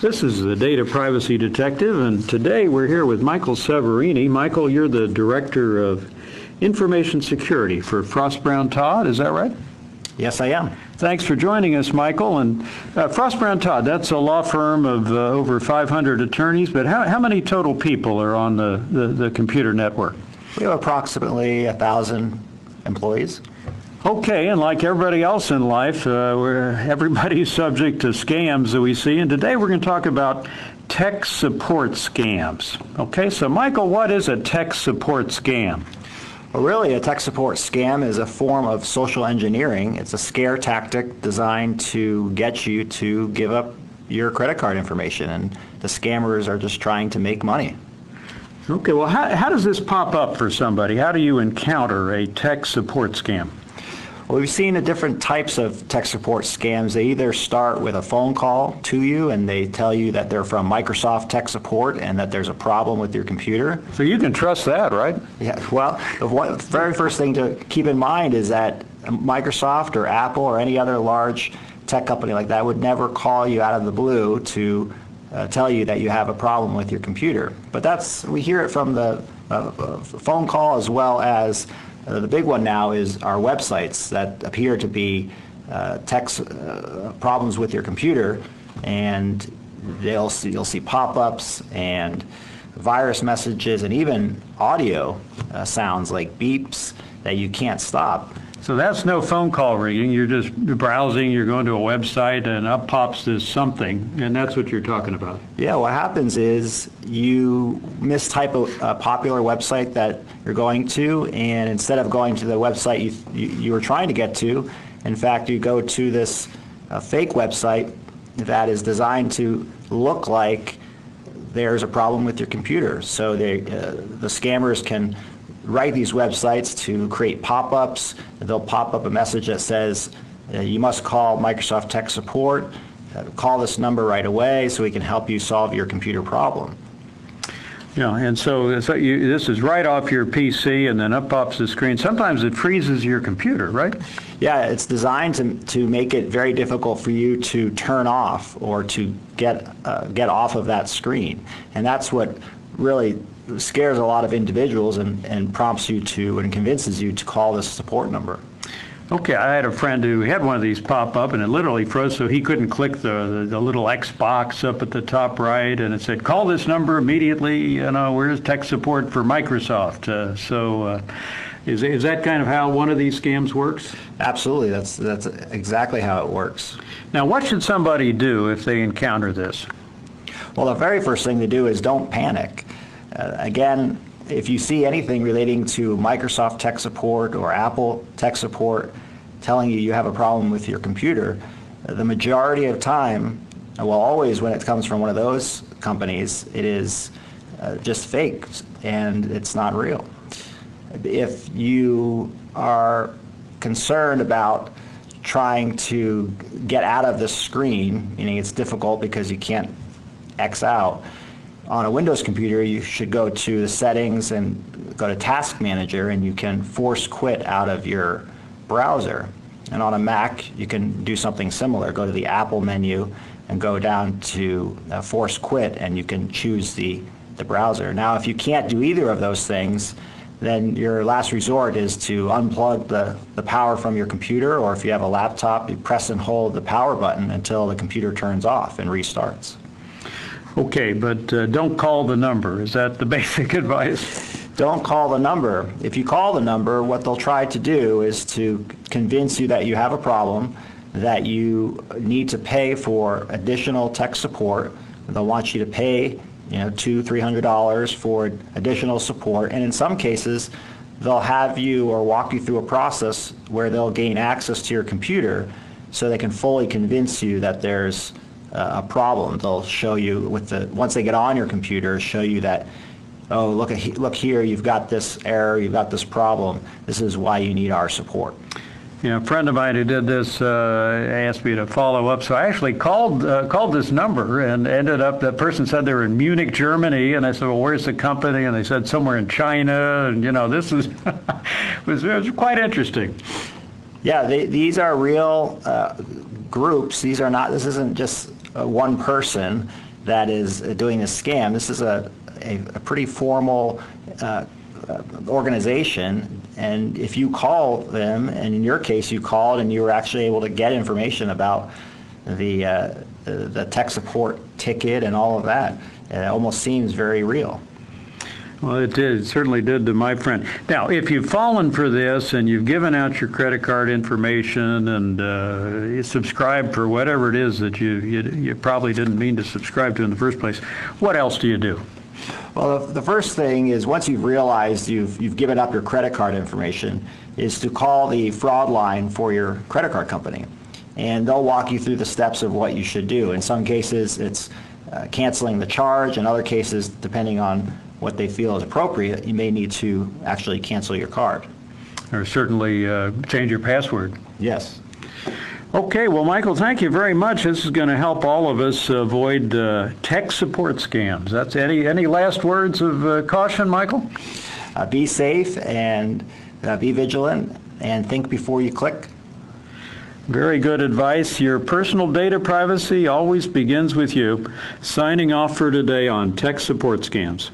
This is the Data Privacy Detective, and today we're here with Michael Severini. Michael, you're the Director of Information Security for Frost Brown Todd, is that right? Yes, I am. Thanks for joining us, Michael. And uh, Frost Brown Todd, that's a law firm of uh, over 500 attorneys, but how, how many total people are on the, the, the computer network? We have approximately a thousand employees. Okay, and like everybody else in life, uh, we're, everybody's subject to scams that we see, and today we're going to talk about tech support scams. Okay, so Michael, what is a tech support scam? Well, really, a tech support scam is a form of social engineering. It's a scare tactic designed to get you to give up your credit card information, and the scammers are just trying to make money. Okay, well, how, how does this pop up for somebody? How do you encounter a tech support scam? Well, we've seen the different types of tech support scams. They either start with a phone call to you and they tell you that they're from Microsoft Tech Support and that there's a problem with your computer. So you can trust that, right? Yeah, well, the very first thing to keep in mind is that Microsoft or Apple or any other large tech company like that would never call you out of the blue to uh, tell you that you have a problem with your computer. But that's, we hear it from the uh, uh, phone call as well as uh, the big one now is our websites that appear to be uh, tech uh, problems with your computer and they'll see, you'll see pop-ups and virus messages and even audio uh, sounds like beeps that you can't stop. So that's no phone call ringing. You're just browsing, you're going to a website, and up pops this something, and that's what you're talking about. Yeah, what happens is you mistype a, a popular website that you're going to, and instead of going to the website you, you, you were trying to get to, in fact, you go to this uh, fake website that is designed to look like there's a problem with your computer. So they, uh, the scammers can write these websites to create pop-ups. They'll pop up a message that says, uh, you must call Microsoft Tech Support. Uh, Call this number right away so we can help you solve your computer problem. Yeah, and so, so you, this is right off your PC, and then up pops the screen. Sometimes it freezes your computer, right? Yeah, it's designed to, to make it very difficult for you to turn off or to get, uh, get off of that screen. And that's what really scares a lot of individuals and, and prompts you to and convinces you to call this support number. Okay, I had a friend who had one of these pop up, and it literally froze, so he couldn't click the, the, the little X box up at the top right, and it said, call this number immediately, you know, where's tech support for Microsoft? Uh, so uh, is, is that kind of how one of these scams works? Absolutely, that's, that's exactly how it works. Now, what should somebody do if they encounter this? Well, the very first thing to do is don't panic. Uh, again, if you see anything relating to Microsoft tech support or Apple tech support telling you you have a problem with your computer, the majority of time, well, always when it comes from one of those companies, it is uh, just fake and it's not real. If you are concerned about trying to get out of the screen, meaning it's difficult because you can't X out, on a Windows computer, you should go to the settings and go to Task Manager and you can force quit out of your browser. And on a Mac, you can do something similar. Go to the Apple menu and go down to uh, force quit and you can choose the, the browser. Now, if you can't do either of those things, then your last resort is to unplug the, the power from your computer or if you have a laptop, you press and hold the power button until the computer turns off and restarts. Okay, but uh, don't call the number. Is that the basic advice? Don't call the number. If you call the number, what they'll try to do is to convince you that you have a problem, that you need to pay for additional tech support. They'll want you to pay, you know, two, three hundred dollars for additional support, and in some cases, they'll have you or walk you through a process where they'll gain access to your computer, so they can fully convince you that there's a problem. They'll show you with the once they get on your computer, show you that oh look at look here, you've got this error, you've got this problem. This is why you need our support. You know, a friend of mine who did this uh, asked me to follow up, so I actually called uh, called this number and ended up. That person said they were in Munich, Germany, and I said, "Well, where's the company?" And they said somewhere in China. And you know, this was was, it was quite interesting. Yeah, they, these are real uh, groups. These are not. This isn't just one person that is uh, doing this scam. This is a, a, a pretty formal uh, uh, organization, and if you call them, and in your case you called and you were actually able to get information about the, uh, the tech support ticket and all of that, it almost seems very real. Well, it did, it certainly did to my friend. Now, if you've fallen for this and you've given out your credit card information and uh, subscribed for whatever it is that you, you you probably didn't mean to subscribe to in the first place, what else do you do? Well, the- the first thing is, once you've realized you've, you've given up your credit card information, is to call the fraud line for your credit card company. And they'll walk you through the steps of what you should do. In some cases, it's uh, canceling the charge. In other cases, depending on what they feel is appropriate, you may need to actually cancel your card. Or certainly uh, change your password? Yes. Okay, well, Michael, thank you very much. This is going to help all of us avoid uh, tech support scams. That's any, any last words of uh, caution, Michael? Uh, Be safe and uh, be vigilant and think before you click. Very good advice. Your personal data privacy always begins with you. Signing off for today on tech support scams.